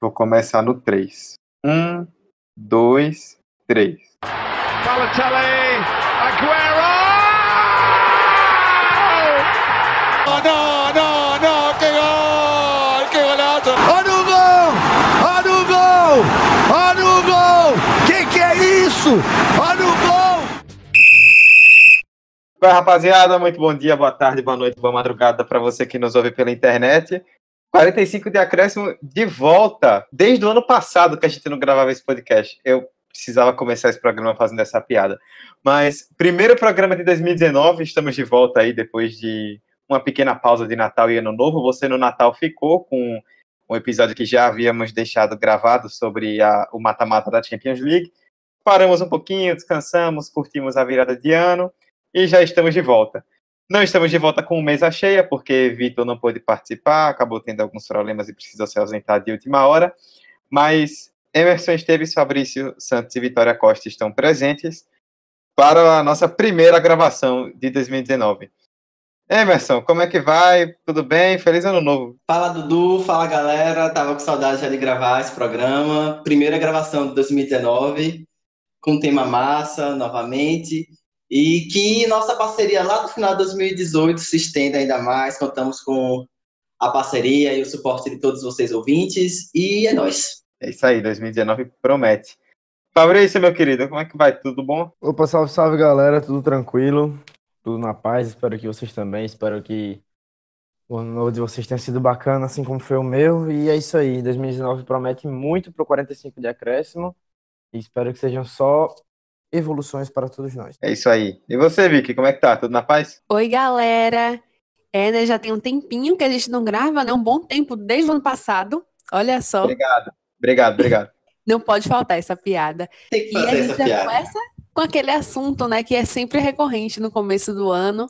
Vou começar no 3. 1, 2, 3. Balotelli, Aguero! Oh, não, não, não, que gol! Que golazo! Olha o gol! Olha o gol! Olha o gol! Que que é isso? Olha o gol! Oi, rapaziada, muito bom dia, boa tarde, boa noite, boa madrugada para você que nos ouve pela internet. 45 de acréscimo de volta. Desde o ano passado que a gente não gravava esse podcast. Eu precisava começar esse programa fazendo essa piada. Mas, primeiro programa de 2019, estamos de volta aí depois de uma pequena pausa de Natal e Ano Novo. Você no Natal ficou com um episódio que já havíamos deixado gravado sobre a, o mata-mata da Champions League. Paramos um pouquinho, descansamos, curtimos a virada de ano e já estamos de volta. Não estamos de volta com mesa cheia, porque Vitor não pôde participar, acabou tendo alguns problemas e precisou se ausentar de última hora. Mas Emerson Esteves, Fabrício Santos e Vitória Costa estão presentes para a nossa primeira gravação de 2019. Emerson, como é que vai? Tudo bem? Feliz ano novo. Fala, Dudu. Fala, galera. Tava com saudade já de gravar esse programa. Primeira gravação de 2019, com tema massa, novamente. E que nossa parceria lá do final de 2018 se estenda ainda mais. Contamos com a parceria e o suporte de todos vocês ouvintes. E é nóis. É isso aí, 2019 promete. Fabrício, meu querido, como é que vai? Tudo bom? Opa, salve, salve, galera. Tudo tranquilo, tudo na paz. Espero que vocês também. Espero que o ano novo de vocês tenha sido bacana, assim como foi o meu. E é isso aí, 2019 promete muito pro 45 de acréscimo. E espero que sejam só evoluções para todos nós. É isso aí. E você, Vicky, como é que tá? Tudo na paz? Oi, galera. É, né, já tem um tempinho que a gente não grava, né? Um bom tempo, desde o ano passado. Olha só. Obrigado, obrigado, obrigado. não pode faltar essa piada. Tem que E a fazer gente essa já piada. começa com aquele assunto, né, que é sempre recorrente no começo do ano,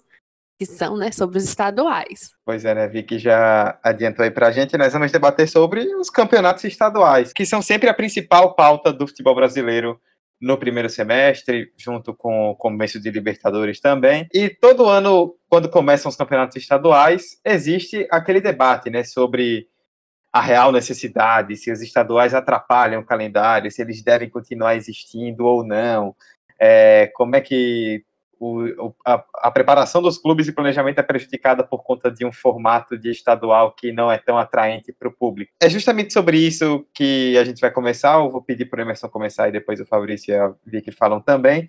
que são, né, sobre os estaduais. Pois é, né? Vicky já adiantou aí pra gente. Nós vamos debater sobre os campeonatos estaduais, que são sempre a principal pauta do futebol brasileiro no primeiro semestre, junto com o começo de Libertadores também. E todo ano, quando começam os campeonatos estaduais, existe aquele debate, né, sobre a real necessidade, se os estaduais atrapalham o calendário, se eles devem continuar existindo ou não, é, como é que o, a, a preparação dos clubes e planejamento é prejudicada por conta de um formato de estadual que não é tão atraente para o público. É justamente sobre isso que a gente vai começar. Eu vou pedir para o Emerson começar e depois o Fabrício e a Vicky falam também.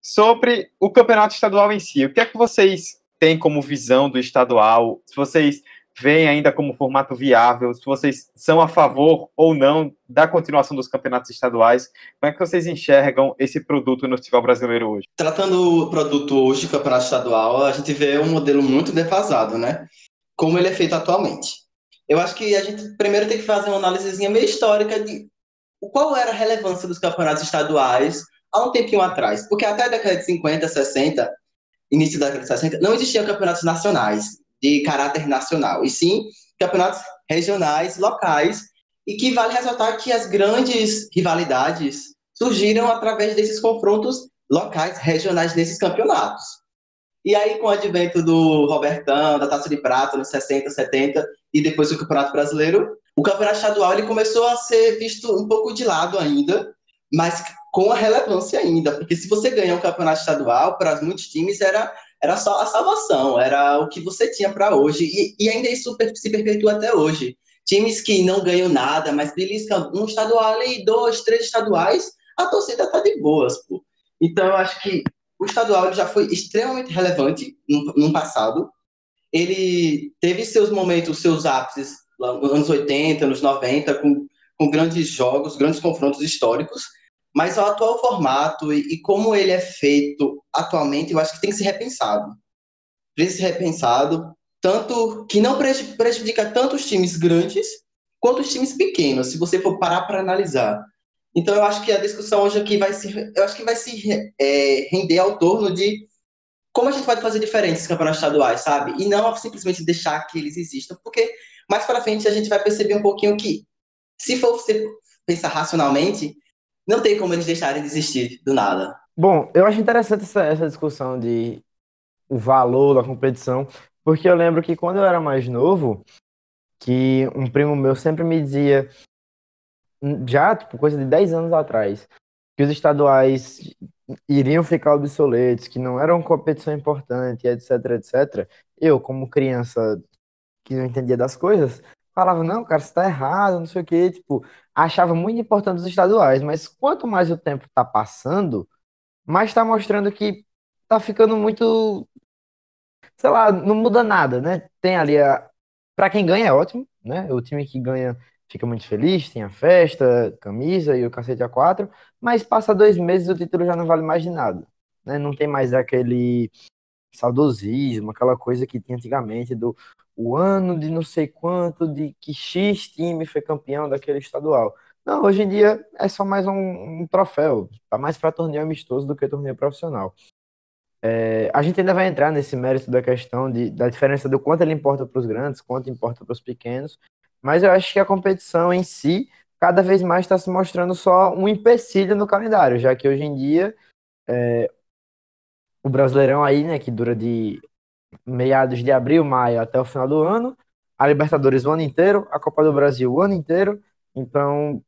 Sobre o campeonato estadual em si. O que é que vocês têm como visão do estadual? Se vocês veem ainda como formato viável, se vocês são a favor ou não da continuação dos campeonatos estaduais, como é que vocês enxergam esse produto no futebol brasileiro hoje? Tratando o produto hoje, o campeonato estadual, a gente vê um modelo muito defasado, né? Como ele é feito atualmente. Eu acho que a gente primeiro tem que fazer uma análisezinha meio histórica de qual era a relevância dos campeonatos estaduais há um tempinho atrás. Porque até a década de 50, 60, início da década de 60, não existiam campeonatos nacionais, de caráter nacional, e sim campeonatos regionais, locais, e que vale ressaltar que as grandes rivalidades surgiram através desses confrontos locais, regionais nesses campeonatos. E aí, com o advento do Robertão, da Taça de Prata nos 60, 70 e depois do Campeonato Brasileiro, o Campeonato Estadual ele começou a ser visto um pouco de lado ainda, mas com a relevância ainda, porque se você ganhar um Campeonato Estadual, para muitos times era, era só a salvação, era o que você tinha para hoje, e, e ainda isso per- se perpetua até hoje. Times que não ganham nada, mas beliscam um estadual ali, dois, três estaduais, a torcida tá de boas, pô. Então, eu acho que o estadual já foi extremamente relevante no, no passado. Ele teve seus momentos, seus ápices anos 80, nos 90, com, com grandes jogos, grandes confrontos históricos. Mas o atual formato e, e como ele é feito atualmente, eu acho que tem que ser repensado. Precisa ser repensado, tanto que não preju- prejudica tanto os times grandes quanto os times pequenos, se você for parar para analisar. Então eu acho que a discussão hoje aqui vai se, eu acho que vai se é, render ao torno de como a gente pode fazer diferente esses campeonatos estaduais, sabe? E não simplesmente deixar que eles existam, porque mais para frente a gente vai perceber um pouquinho que, se for você pensar racionalmente, não tem como eles deixarem de existir do nada. Bom, eu acho interessante essa, essa discussão de o valor da competição, porque eu lembro que quando eu era mais novo, que um primo meu sempre me dizia já, tipo, coisa de 10 anos atrás, que os estaduais iriam ficar obsoletos, que não eram competição importante, etc, etc. Eu, como criança que não entendia das coisas, falava, não, cara, você tá errado, não sei o quê, tipo, achava muito importante os estaduais, mas quanto mais o tempo tá passando, mais tá mostrando que tá ficando muito, sei lá, não muda nada, né? Tem ali a, para quem ganha é ótimo, né? O time que ganha fica muito feliz, tem a festa, camisa e o cacete a quatro, mas passa dois meses o título já não vale mais de nada, né? Não tem mais aquele saudosismo, aquela coisa que tinha antigamente do o ano de não sei quanto, de que X time foi campeão daquele estadual. Não, hoje em dia é só mais um, um troféu, tá mais para torneio amistoso do que torneio profissional. É, a gente ainda vai entrar nesse mérito da questão de, da diferença do quanto ele importa para os grandes, quanto importa para os pequenos, mas eu acho que a competição em si cada vez mais está se mostrando só um empecilho no calendário, já que hoje em dia é, o Brasileirão aí, né, que dura de meados de abril, maio até o final do ano, a Libertadores o ano inteiro, a Copa do Brasil o ano inteiro, então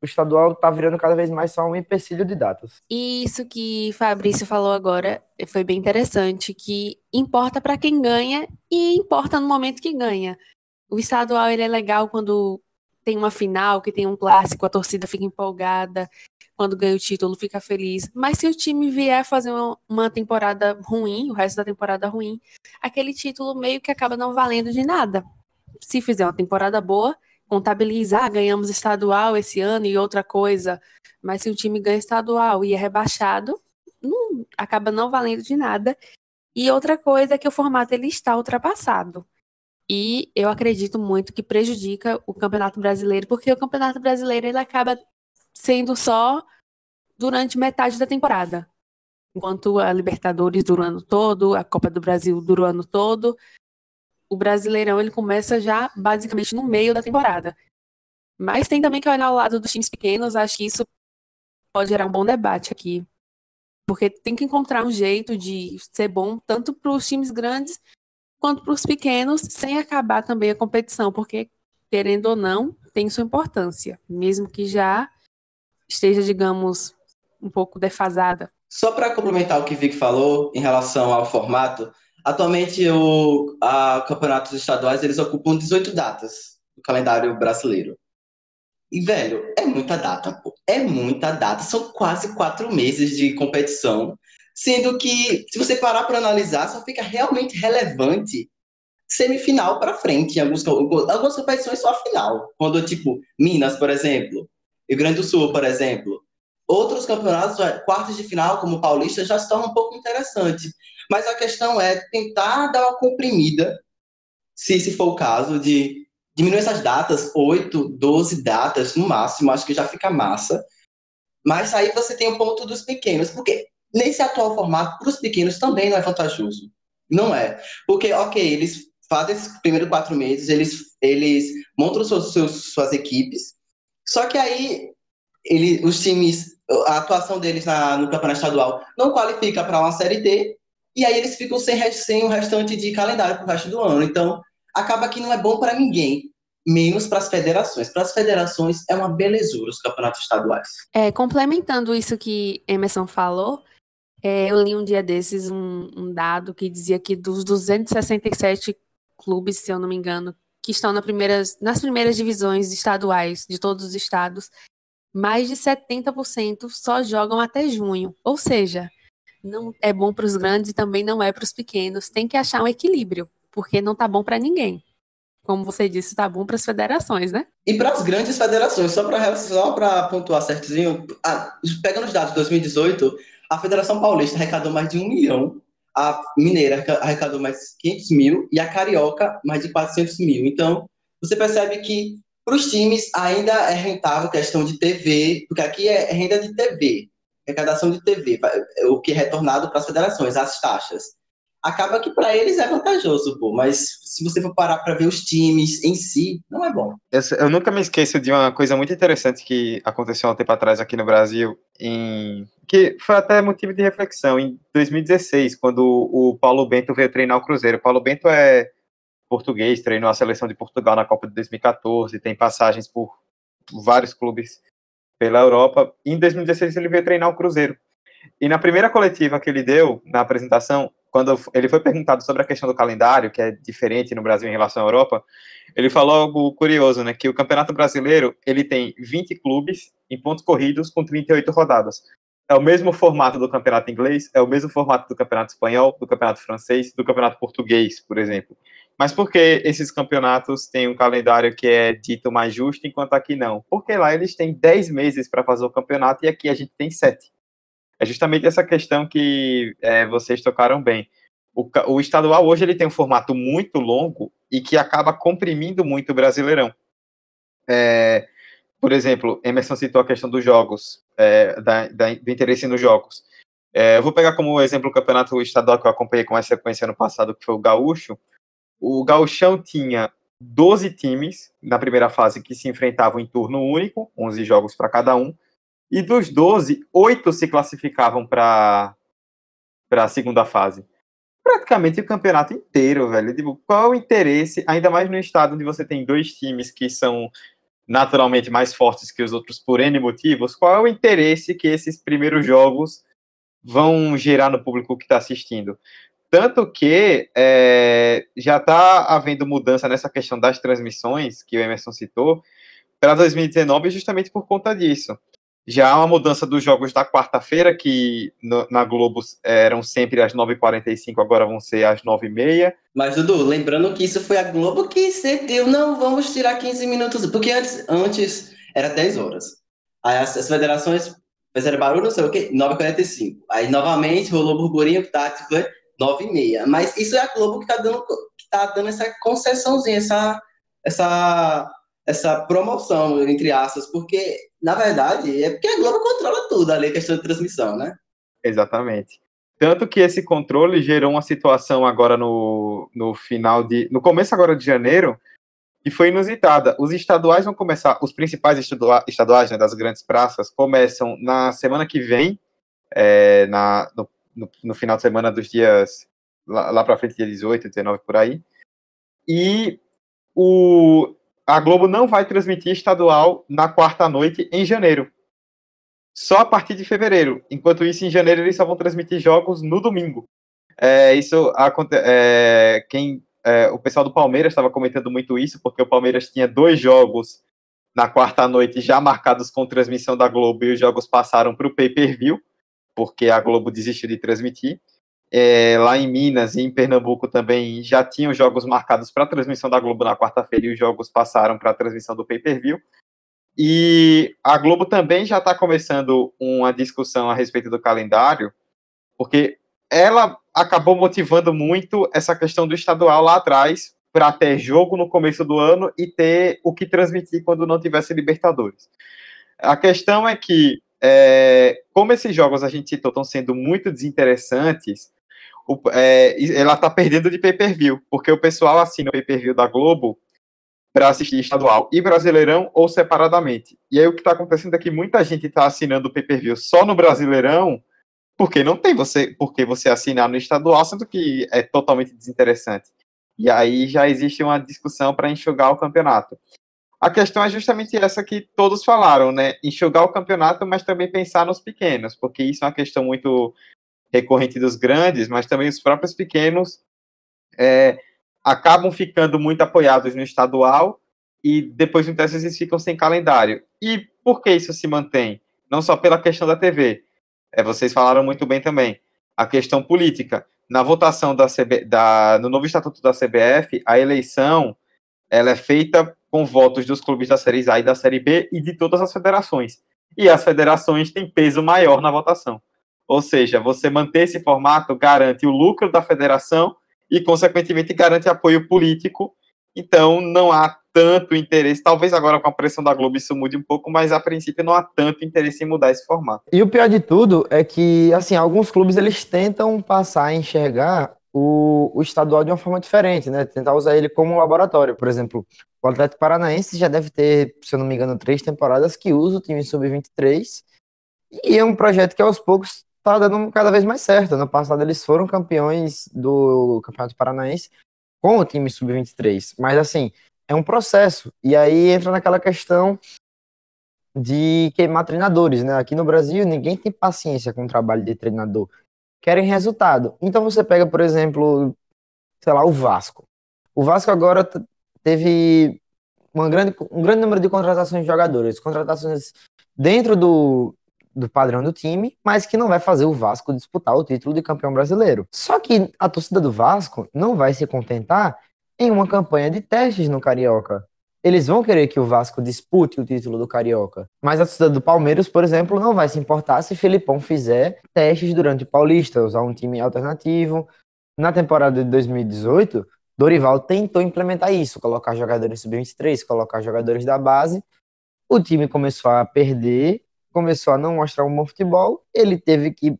o estadual está virando cada vez mais só um empecilho de datas. E isso que Fabrício falou agora foi bem interessante, que importa para quem ganha e importa no momento que ganha. O estadual ele é legal quando tem uma final, que tem um clássico, a torcida fica empolgada, quando ganha o título fica feliz. Mas se o time vier fazer uma, temporada ruim, o resto da temporada ruim, aquele título meio que acaba não valendo de nada. Se fizer uma temporada boa, contabilizar, ah, ganhamos estadual esse ano e outra coisa, mas se o time ganha estadual e é rebaixado, não, acaba não valendo de nada. E outra coisa é que o formato ele está ultrapassado. E eu acredito muito que prejudica o Campeonato Brasileiro, porque o Campeonato Brasileiro ele acaba sendo só durante metade da temporada. Enquanto a Libertadores dura o ano todo, a Copa do Brasil dura o ano todo, o Brasileirão ele começa já basicamente no meio da temporada. Mas tem também que olhar ao lado dos times pequenos, acho que isso pode gerar um bom debate aqui. Porque tem que encontrar um jeito de ser bom tanto para os times grandes quanto para os pequenos, sem acabar também a competição, porque, querendo ou não, tem sua importância, mesmo que já esteja, digamos, um pouco defasada. Só para complementar o que Vic falou em relação ao formato, Atualmente, o a, campeonatos estaduais eles ocupam 18 datas no calendário brasileiro. E, velho, é muita data, pô. É muita data. São quase quatro meses de competição. Sendo que, se você parar para analisar, só fica realmente relevante semifinal para frente. Em alguns, algumas competições só a final. Quando, tipo, Minas, por exemplo, Rio Grande do Sul, por exemplo. Outros campeonatos, quartos de final, como o Paulista, já se torna um pouco interessante. Mas a questão é tentar dar uma comprimida, se, se for o caso, de diminuir essas datas, 8, 12 datas no máximo, acho que já fica massa. Mas aí você tem o ponto dos pequenos, porque nesse atual formato, para os pequenos também não é vantajoso. Não é. Porque, ok, eles fazem esses primeiros quatro meses, eles, eles montam seus, suas equipes, só que aí ele, os times, a atuação deles na, no campeonato estadual não qualifica para uma Série D, e aí eles ficam sem, sem o restante de calendário para o resto do ano. Então, acaba que não é bom para ninguém, menos para as federações. Para as federações é uma belezura os campeonatos estaduais. É, complementando isso que Emerson falou, é, eu li um dia desses um, um, dado que dizia que dos 267 clubes, se eu não me engano, que estão na primeiras, nas primeiras divisões estaduais de todos os estados, mais de 70% só jogam até junho. Ou seja, não é bom para os grandes e também não é para os pequenos. Tem que achar um equilíbrio, porque não tá bom para ninguém. Como você disse, tá bom para as federações, né? E para as grandes federações, só para só pontuar certinho, pegando os dados de 2018, a Federação Paulista arrecadou mais de um milhão, a Mineira arrecadou mais 500 mil e a Carioca mais de 400 mil. Então, você percebe que para os times ainda é rentável questão de TV, porque aqui é renda de TV arrecadação de TV, o que é retornado para as federações, as taxas. Acaba que para eles é vantajoso, pô, mas se você for parar para ver os times em si, não é bom. Eu, nunca me esqueço de uma coisa muito interessante que aconteceu há um tempo atrás aqui no Brasil, em, que foi até motivo de reflexão, em 2016, quando o, o Paulo Bento veio treinar o Cruzeiro. O Paulo Bento é português, treinou a seleção de Portugal na Copa de 2014, tem passagens por vários clubes pela Europa. Em 2016 ele veio treinar o Cruzeiro. E na primeira coletiva que ele deu, na apresentação, quando ele foi perguntado sobre a questão do calendário, que é diferente no Brasil em relação à Europa, ele falou algo curioso, né, que o Campeonato Brasileiro, ele tem 20 clubes em pontos corridos com 38 rodadas. É o mesmo formato do Campeonato Inglês, é o mesmo formato do Campeonato Espanhol, do Campeonato Francês, do Campeonato Português, por exemplo. Mas por que esses campeonatos têm um calendário que é dito mais justo, enquanto aqui não? Porque lá eles têm 10 meses para fazer o campeonato e aqui a gente tem 7 é justamente essa questão que é, vocês tocaram bem. O, o, estadual hoje ele tem um formato muito longo e que acaba comprimindo muito o Brasileirão. É, por exemplo, Emerson citou a questão dos jogos, é, da, da, do interesse nos jogos. É, eu vou pegar como exemplo o campeonato estadual que eu acompanhei com essa sequência no passado, que foi o Gaúcho. O Gaúchão tinha 12 times na primeira fase que se enfrentavam em turno único, 11 jogos para cada um, e dos 12, oito se classificavam para a segunda fase. Praticamente o campeonato inteiro, velho. Tipo, qual é o interesse, ainda mais no estado onde você tem dois times que são naturalmente mais fortes que os outros por N motivos, qual é o interesse que esses primeiros jogos vão gerar no público que está assistindo? Tanto que é, já está havendo mudança nessa questão das transmissões, que o Emerson citou, para 2019, justamente por conta disso. Já há uma mudança dos jogos da quarta-feira, que no, na Globo eram sempre às 9h45, agora vão ser às 9h30. Mas, Dudu, lembrando que isso foi a Globo que cedeu, não, vamos tirar 15 minutos, porque antes, antes era 10 horas. Aí as, as federações fizeram barulho, não sei o quê, 9h45. Aí, novamente, rolou burburinho, que tá, tipo, 9h30. Mas isso é a Globo que tá dando, que tá dando essa concessãozinha, essa, essa essa promoção, entre aspas, porque, na verdade, é porque a Globo controla tudo ali, a questão de transmissão, né? Exatamente. Tanto que esse controle gerou uma situação agora no, no final de. No começo agora de janeiro, que foi inusitada. Os estaduais vão começar, os principais estaduais né, das grandes praças começam na semana que vem, é, na, no, no, no, final de semana dos dias. lá, lá para frente, dia 18, 19 por aí. E o, a Globo não vai transmitir estadual na quarta noite em janeiro. Só a partir de fevereiro. Enquanto isso, em janeiro, eles só vão transmitir jogos no domingo. É, isso é, quem é, o pessoal do Palmeiras estava comentando muito isso, porque o Palmeiras tinha dois jogos na quarta noite já marcados com transmissão da Globo e os jogos passaram para o pay-per-view, porque a Globo desistiu de transmitir é, lá em Minas e em Pernambuco também já tinham jogos marcados para transmissão da Globo na quarta-feira e os jogos passaram para a transmissão do pay-per-view. E a Globo também já está começando uma discussão a respeito do calendário, porque ela acabou motivando muito essa questão do estadual lá atrás, para ter jogo no começo do ano e ter o que transmitir quando não tivesse Libertadores. A questão é que, é, como esses jogos a gente citou estão sendo muito desinteressantes, o, é, ela está perdendo de pay-per-view, porque o pessoal assina o pay-per-view da Globo para assistir estadual e Brasileirão ou separadamente. E aí o que está acontecendo é que muita gente está assinando o pay-per-view só no Brasileirão, porque não tem você, porque você assinar no estadual, sendo que é totalmente desinteressante. E aí já existe uma discussão para enxugar o campeonato. A questão é justamente essa que todos falaram, né? Enxugar o campeonato, mas também pensar nos pequenos, porque isso é uma questão muito recorrente dos grandes, mas também os próprios pequenos é, acabam ficando muito apoiados no estadual e depois muitas vezes ficam sem calendário. E por que isso se mantém? Não só pela questão da TV, é, vocês falaram muito bem também, a questão política. Na votação da, CB, da no novo estatuto da CBF, a eleição ela é feita com votos dos clubes da Série A e da Série B e de todas as federações. E as federações têm peso maior na votação. Ou seja, você manter esse formato garante o lucro da federação e, consequentemente, garante apoio político. Então, não há tanto interesse. Talvez agora com a pressão da Globo isso mude um pouco, mas a princípio não há tanto interesse em mudar esse formato. E o pior de tudo é que, assim, alguns clubes eles tentam passar a enxergar o, o estadual de uma forma diferente, né? Tentar usar ele como laboratório. Por exemplo, o Atlético Paranaense já deve ter, se eu não me engano, três temporadas que usa o time sub-23 e é um projeto que aos poucos tá dando cada vez mais certo. No passado eles foram campeões do Campeonato Paranaense com o time sub-23, mas assim, é um processo. E aí entra naquela questão de queimar treinadores, né? Aqui no Brasil, ninguém tem paciência com o trabalho de treinador. Querem resultado. Então você pega, por exemplo, sei lá, o Vasco. O Vasco agora teve uma grande, um grande número de contratações de jogadores, contratações dentro do, do padrão do time, mas que não vai fazer o Vasco disputar o título de campeão brasileiro. Só que a torcida do Vasco não vai se contentar em uma campanha de testes no Carioca. Eles vão querer que o Vasco dispute o título do Carioca. Mas a torcida do Palmeiras, por exemplo, não vai se importar se Felipão fizer testes durante o Paulista, usar um time alternativo. Na temporada de 2018, Dorival tentou implementar isso, colocar jogadores sub-23, colocar jogadores da base. O time começou a perder, começou a não mostrar um bom futebol. Ele teve que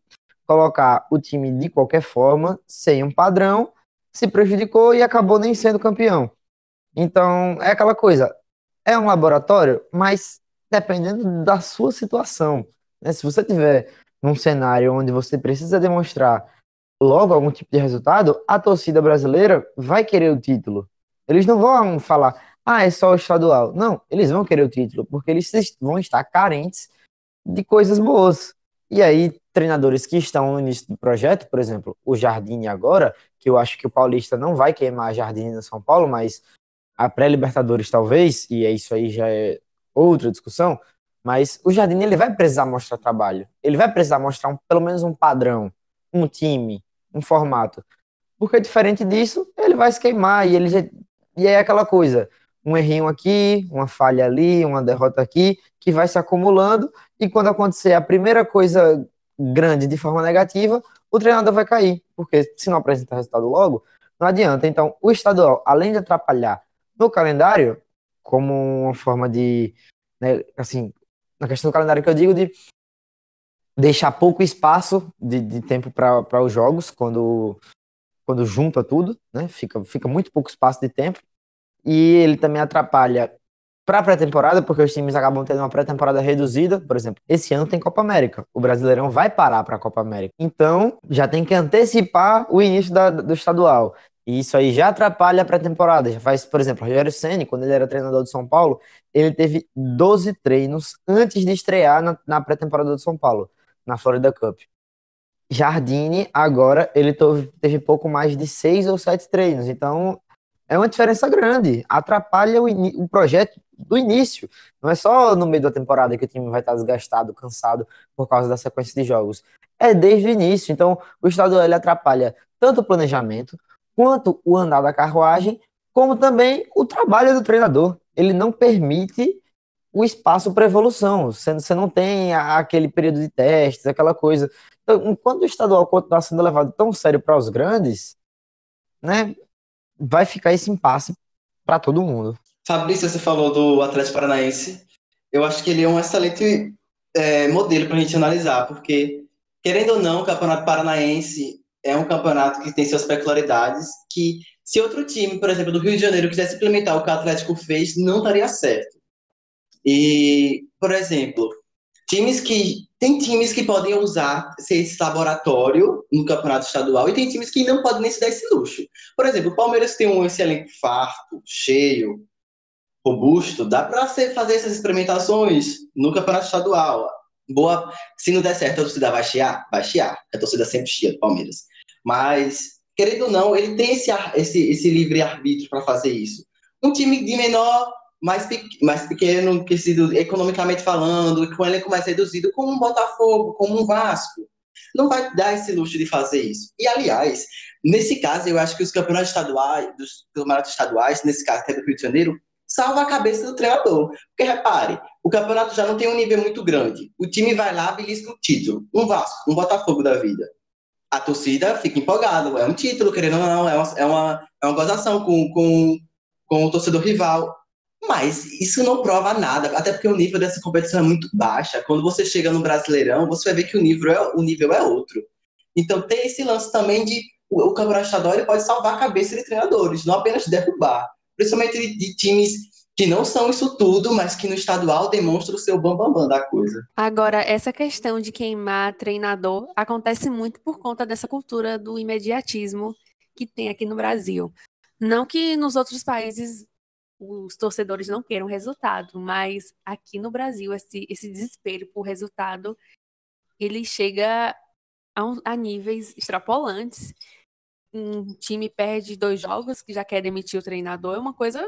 colocar o time de qualquer forma, sem um padrão, se prejudicou e acabou nem sendo campeão. Então, é aquela coisa, é um laboratório, mas dependendo da sua situação. Né? Se você tiver num cenário onde você precisa demonstrar logo algum tipo de resultado, a torcida brasileira vai querer o título. Eles não vão falar, ah, é só o estadual. Não, eles vão querer o título, porque eles vão estar carentes de coisas boas. E aí, treinadores que estão no início do projeto, por exemplo, o Jardine agora, que eu acho que o Paulista não vai queimar Jardine no São Paulo, mas a pré-Libertadores talvez, e é isso aí já é outra discussão, mas o Jardine ele vai precisar mostrar trabalho. Ele vai precisar mostrar um, pelo menos um padrão, um time, um formato. Porque diferente disso, ele vai se queimar e ele já... e é aquela coisa, um errinho aqui, uma falha ali, uma derrota aqui, que vai se acumulando e quando acontecer a primeira coisa grande de forma negativa, o treinador vai cair, porque se não apresentar resultado logo, não adianta. Então, o estadual, além de atrapalhar no calendário, como uma forma de, né, assim, na questão do calendário que eu digo de deixar pouco espaço de, de tempo para os jogos quando quando junta tudo, né? Fica, fica muito pouco espaço de tempo. E ele também atrapalha para a pré-temporada, porque os times acabam tendo uma pré-temporada reduzida. Por exemplo, esse ano tem Copa América. O Brasileirão vai parar para a Copa América. Então, já tem que antecipar o início da, do estadual. E isso aí já atrapalha a pré-temporada. Já faz, por exemplo, o Rogério Senni, quando ele era treinador do São Paulo, ele teve 12 treinos antes de estrear na, na pré-temporada do São Paulo na Florida Cup. Jardine, agora, ele teve pouco mais de seis ou sete treinos. Então, é uma diferença grande. Atrapalha o, o, projeto do início. Não é só no meio da temporada que o time vai estar desgastado, cansado por causa da sequência de jogos. É desde o início. Então, o estadual ele atrapalha tanto o planejamento, quanto o andar da carruagem, como também o trabalho do treinador. Ele não permite o espaço para evolução. Você, você não tem aquele período de testes, aquela coisa. Então, enquanto o estadual continuar sendo levado tão sério para os grandes, né, vai ficar esse impasse para todo mundo. Fabrício, você falou do Atlético Paranaense. Eu acho que ele é um excelente é, modelo para a gente analisar, porque, querendo ou não, o Campeonato Paranaense é um campeonato que tem suas peculiaridades, que se outro time, por exemplo, do Rio de Janeiro, quisesse implementar o que o Atlético fez, não daria certo. E, por exemplo, times que tem times que podem usar esse laboratório no campeonato estadual e tem times que não podem nem se dar esse luxo. Por exemplo, o Palmeiras tem um excelente farto, cheio, robusto, dá para fazer essas experimentações no campeonato estadual. Boa, se não der certo, a torcida vai chiar, vai chiar. A torcida sempre chia do Palmeiras. Mas, querendo ou não, ele tem esse, esse, esse livre arbítrio para fazer isso. Um time de menor mais, mais pequeno, economicamente falando, com um elenco mais reduzido, como um Botafogo, como um Vasco. Não vai dar esse luxo de fazer isso. E, aliás, nesse caso, eu acho que os campeonatos estaduais, dos campeonatos estaduais, nesse caso que é do Rio de Janeiro, salva a cabeça do treinador. Porque, repare, o campeonato já não tem um nível muito grande. O time vai lá, belisca o título. Um Vasco, um Botafogo da vida. A torcida fica empolgada. É um título, querendo ou não, é uma, é uma, é uma gozação com, com, com o torcedor rival. Mas isso não prova nada, até porque o nível dessa competição é muito baixa. Quando você chega no Brasileirão, você vai ver que o nível é, o nível é outro. Então tem esse lance também de o, o campeonato estadual pode salvar a cabeça de treinadores, não apenas derrubar. Principalmente de, de times que não são isso tudo, mas que no estadual demonstram o seu bambambam bam, bam da coisa. Agora, essa questão de queimar treinador acontece muito por conta dessa cultura do imediatismo que tem aqui no Brasil. Não que nos outros países os torcedores não queiram resultado, mas aqui no Brasil esse, esse desespero por resultado ele chega a, um, a níveis extrapolantes. Um time perde dois jogos que já quer demitir o treinador é uma coisa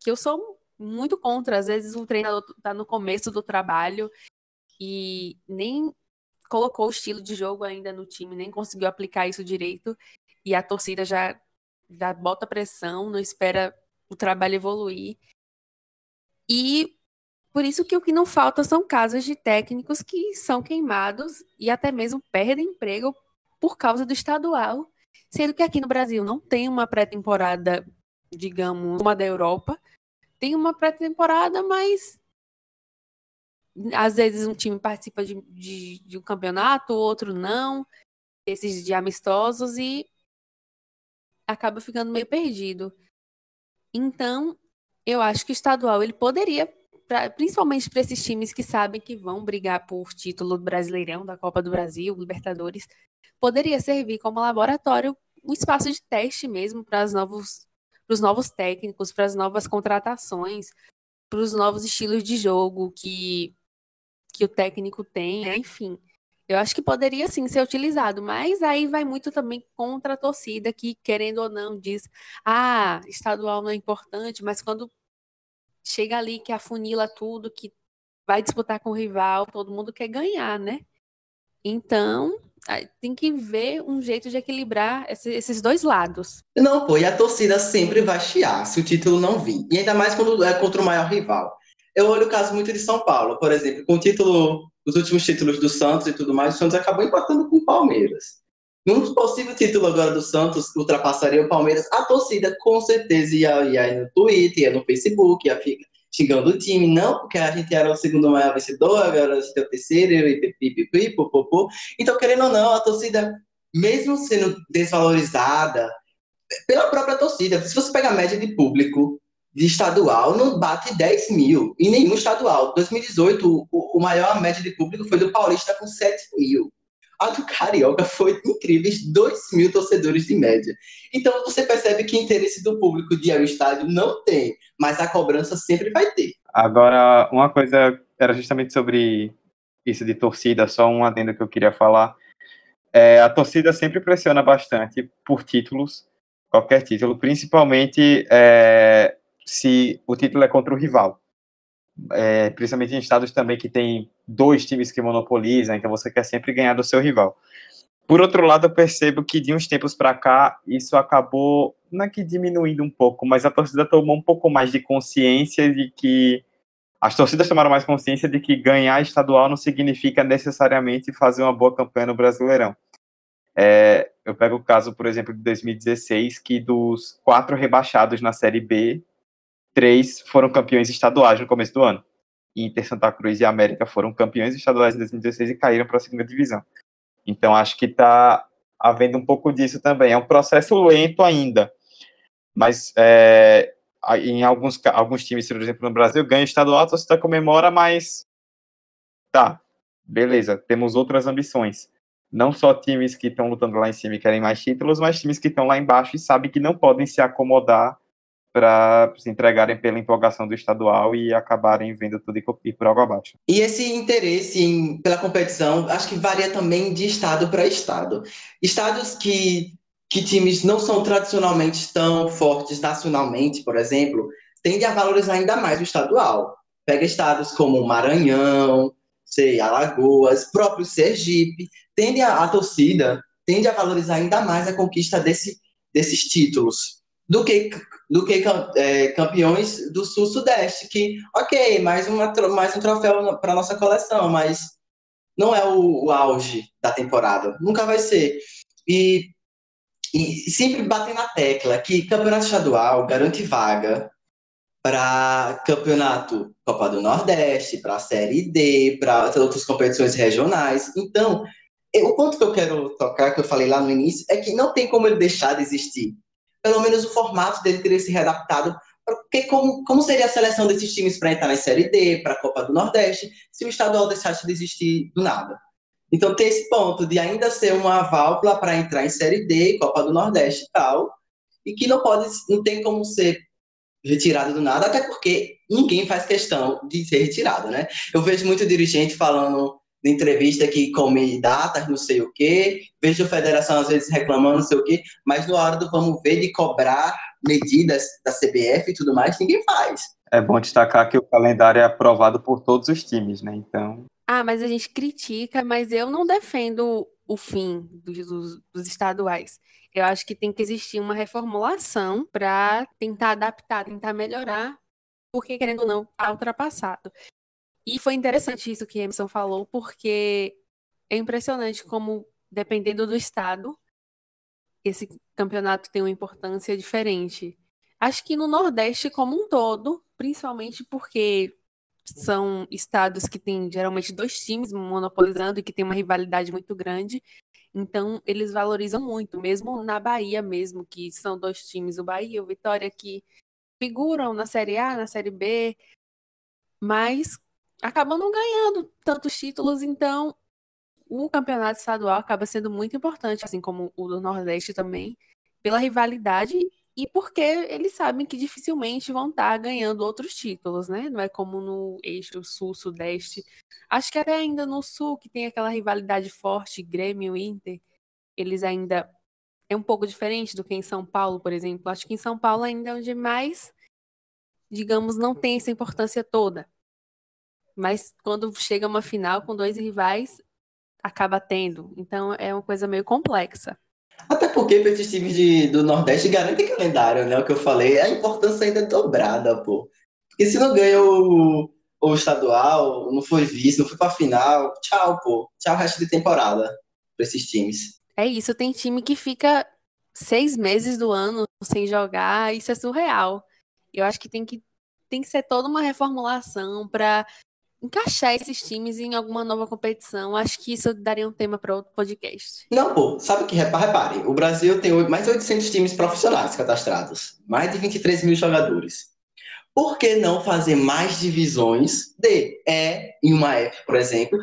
que eu sou muito contra. Às vezes o treinador está no começo do trabalho e nem colocou o estilo de jogo ainda no time, nem conseguiu aplicar isso direito e a torcida já já bota pressão, não espera o trabalho evoluir. E por isso que o que não falta são casos de técnicos que são queimados e até mesmo perdem emprego por causa do estadual, sendo que aqui no Brasil não tem uma pré-temporada, digamos, uma da Europa. Tem uma pré-temporada, mas às vezes um time participa de, de, de um campeonato, outro não, esses de amistosos, e acaba ficando meio perdido. Então, eu acho que o estadual ele poderia, pra, principalmente para esses times que sabem que vão brigar por título do Brasileirão, da Copa do Brasil, Libertadores, poderia servir como laboratório, um espaço de teste mesmo para os novos, novos técnicos, para as novas contratações, para os novos estilos de jogo que, que o técnico tem, né? enfim. Eu acho que poderia sim ser utilizado, mas aí vai muito também contra a torcida que, querendo ou não, diz: ah, estadual não é importante, mas quando chega ali que afunila tudo, que vai disputar com o rival, todo mundo quer ganhar, né? Então, tem que ver um jeito de equilibrar esses dois lados. Não, pô, e a torcida sempre vai chiar se o título não vir. E ainda mais quando é contra o maior rival. Eu olho o caso muito de São Paulo, por exemplo, com o título os últimos títulos do Santos e tudo mais, o Santos acabou empatando com o Palmeiras. Num possível título agora do Santos, ultrapassaria o Palmeiras, a torcida com certeza ia, ia no Twitter, ia no Facebook, ia xingando o time, não, porque a gente era o segundo maior vencedor, agora a gente é o terceiro, e pipipi, popopô. Então, querendo ou não, a torcida, mesmo sendo desvalorizada, pela própria torcida, se você pegar a média de público de estadual não bate 10 mil, em nenhum estadual. 2018, o, o maior média de público foi do Paulista com 7 mil. A do Carioca foi incríveis 2 mil torcedores de média. Então você percebe que interesse do público de ir ao estádio não tem, mas a cobrança sempre vai ter. Agora, uma coisa era justamente sobre isso de torcida, só um adendo que eu queria falar. É, a torcida sempre pressiona bastante por títulos, qualquer título, principalmente é, se o título é contra o rival. É, principalmente em estados também que tem dois times que monopolizam, então você quer sempre ganhar do seu rival. Por outro lado, eu percebo que de uns tempos para cá, isso acabou, não é que diminuindo um pouco, mas a torcida tomou um pouco mais de consciência de que as torcidas tomaram mais consciência de que ganhar estadual não significa necessariamente fazer uma boa campanha no Brasileirão. É, eu pego o caso, por exemplo, de 2016, que dos quatro rebaixados na Série B, três foram campeões estaduais no começo do ano. Inter, Santa Cruz e América foram campeões estaduais em 2016 e caíram para a segunda divisão. Então acho que está havendo um pouco disso também. É um processo lento ainda, mas é, em alguns, alguns times, por exemplo, no Brasil, ganha estadual, a torcida comemora, mas tá, beleza, temos outras ambições. Não só times que estão lutando lá em cima e querem mais títulos, mas times que estão lá embaixo e sabem que não podem se acomodar para se entregarem pela empolgação do estadual e acabarem vendo tudo e por água abaixo. E esse interesse em, pela competição, acho que varia também de estado para estado. Estados que, que times não são tradicionalmente tão fortes nacionalmente, por exemplo, tendem a valorizar ainda mais o estadual. Pega estados como Maranhão, sei, Alagoas, próprio Sergipe, tende a, a torcida tende a valorizar ainda mais a conquista desse, desses títulos do que do que é, campeões do Sul-Sudeste, que, ok, mais, uma, mais um troféu para nossa coleção, mas não é o, o, auge da temporada, nunca vai ser. E, e sempre batem na tecla que campeonato estadual garante vaga para campeonato Copa do Nordeste, para a Série D, para outras competições regionais. Então, o ponto que eu quero tocar, que eu falei lá no início, é que não tem como ele deixar de existir pelo menos o formato dele teria se readaptado. Porque como, como seria a seleção desses times para entrar na Série D, para a Copa do Nordeste, se o estadual deixasse de existir do nada? Então tem esse ponto de ainda ser uma válvula para entrar em Série D, Copa do Nordeste e tal, e que não pode, não tem como ser retirado do nada, até porque ninguém faz questão de ser retirado, né? Eu vejo muito dirigente falando de entrevista que come datas, não sei o quê, vejo a federação às vezes reclamando, não sei o quê, mas na hora do vamos ver de cobrar medidas da CBF e tudo mais, ninguém faz. É bom destacar que o calendário é aprovado por todos os times, né? Então. Ah, mas a gente critica, mas eu não defendo o fim dos, dos, dos estaduais. Eu acho que tem que existir uma reformulação para tentar adaptar, tentar melhorar, porque, querendo ou não, está ultrapassado. E foi interessante isso que Emerson falou, porque é impressionante como, dependendo do estado, esse campeonato tem uma importância diferente. Acho que no Nordeste como um todo, principalmente porque são estados que têm geralmente dois times monopolizando e que tem uma rivalidade muito grande. Então, eles valorizam muito, mesmo na Bahia mesmo, que são dois times, o Bahia e o Vitória, que figuram na Série A, na Série B, mas acabam não ganhando tantos títulos, então o campeonato estadual acaba sendo muito importante, assim como o do Nordeste também, pela rivalidade e porque eles sabem que dificilmente vão estar ganhando outros títulos, né? Não é como no eixo sul-sudeste. Acho que até ainda no sul, que tem aquela rivalidade forte, Grêmio Inter, eles ainda é um pouco diferente do que em São Paulo, por exemplo. Acho que em São Paulo ainda é onde mais, digamos, não tem essa importância toda. Mas quando chega uma final com dois rivais, acaba tendo. Então é uma coisa meio complexa. Até porque para esses times de, do Nordeste garantem calendário, né? O que eu falei, a importância ainda é dobrada, pô. Porque se não ganha o, o estadual, não foi vice, não foi pra final, tchau, pô. Tchau resto de temporada para esses times. É isso, tem time que fica seis meses do ano sem jogar, isso é surreal. Eu acho que tem que, tem que ser toda uma reformulação para encaixar esses times em alguma nova competição. Acho que isso daria um tema para outro podcast. Não, pô, sabe o que? Repare, o Brasil tem mais de 800 times profissionais cadastrados, mais de 23 mil jogadores. Por que não fazer mais divisões de E em uma F, por exemplo?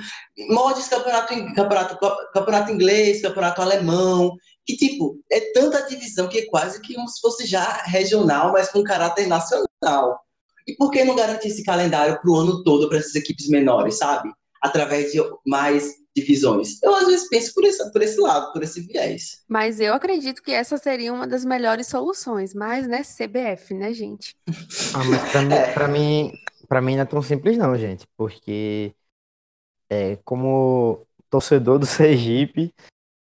Modos campeonato, campeonato, campeonato inglês, campeonato alemão, que tipo, é tanta divisão que é quase que como se fosse já regional, mas com caráter nacional. E por que não garantir esse calendário para o ano todo para essas equipes menores, sabe? Através de mais divisões. Eu às vezes penso por esse, por esse lado, por esse viés. Mas eu acredito que essa seria uma das melhores soluções. Mas, né, CBF, né, gente? Ah, mas para mim, é. mim, pra mim não é tão simples não, gente. Porque é, como torcedor do Sergipe,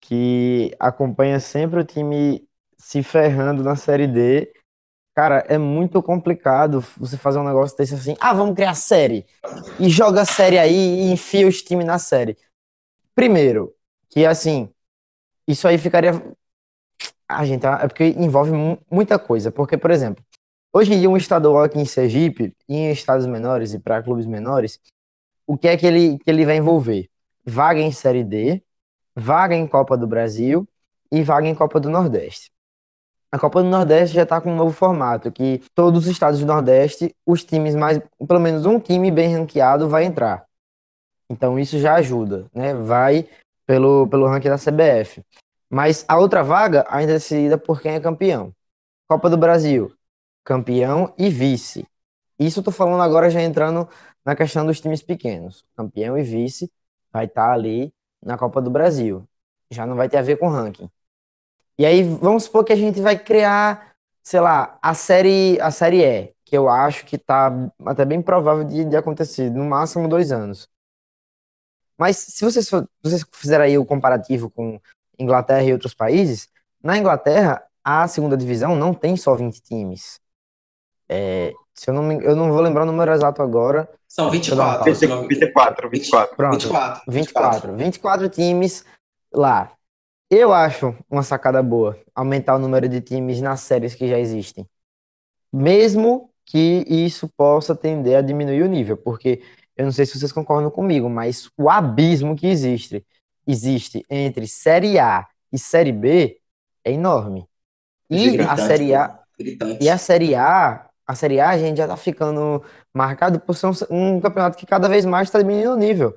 que acompanha sempre o time se ferrando na Série D, Cara, é muito complicado você fazer um negócio desse assim. Ah, vamos criar série. E joga a série aí e enfia os times na série. Primeiro, que assim, isso aí ficaria. Ah, gente, é porque envolve muita coisa. Porque, por exemplo, hoje em dia um estadual aqui em Sergipe, em estados menores e para clubes menores, o que é que ele, que ele vai envolver? Vaga em Série D, vaga em Copa do Brasil e vaga em Copa do Nordeste. A Copa do Nordeste já está com um novo formato, que todos os estados do Nordeste, os times mais, pelo menos um time bem ranqueado vai entrar. Então isso já ajuda, né? Vai pelo, pelo ranking da CBF. Mas a outra vaga ainda é decidida por quem é campeão. Copa do Brasil, campeão e vice. Isso eu tô falando agora já entrando na questão dos times pequenos. Campeão e vice vai estar tá ali na Copa do Brasil. Já não vai ter a ver com ranking. E aí vamos supor que a gente vai criar, sei lá, a série, a série E, que eu acho que tá até bem provável de, de acontecer, no máximo dois anos. Mas se vocês, vocês fizerem aí o comparativo com Inglaterra e outros países, na Inglaterra, a segunda divisão não tem só 20 times. É, se eu não, me, eu não vou lembrar o número exato agora. São 24. 24, 24. Pronto, 24, 24. 24, 24 times lá. Eu acho uma sacada boa aumentar o número de times nas séries que já existem. Mesmo que isso possa tender a diminuir o nível, porque eu não sei se vocês concordam comigo, mas o abismo que existe, existe entre Série A e Série B é enorme. E a Série A e a Série A, a Série A a gente já tá ficando marcado por ser um, um campeonato que cada vez mais está diminuindo o nível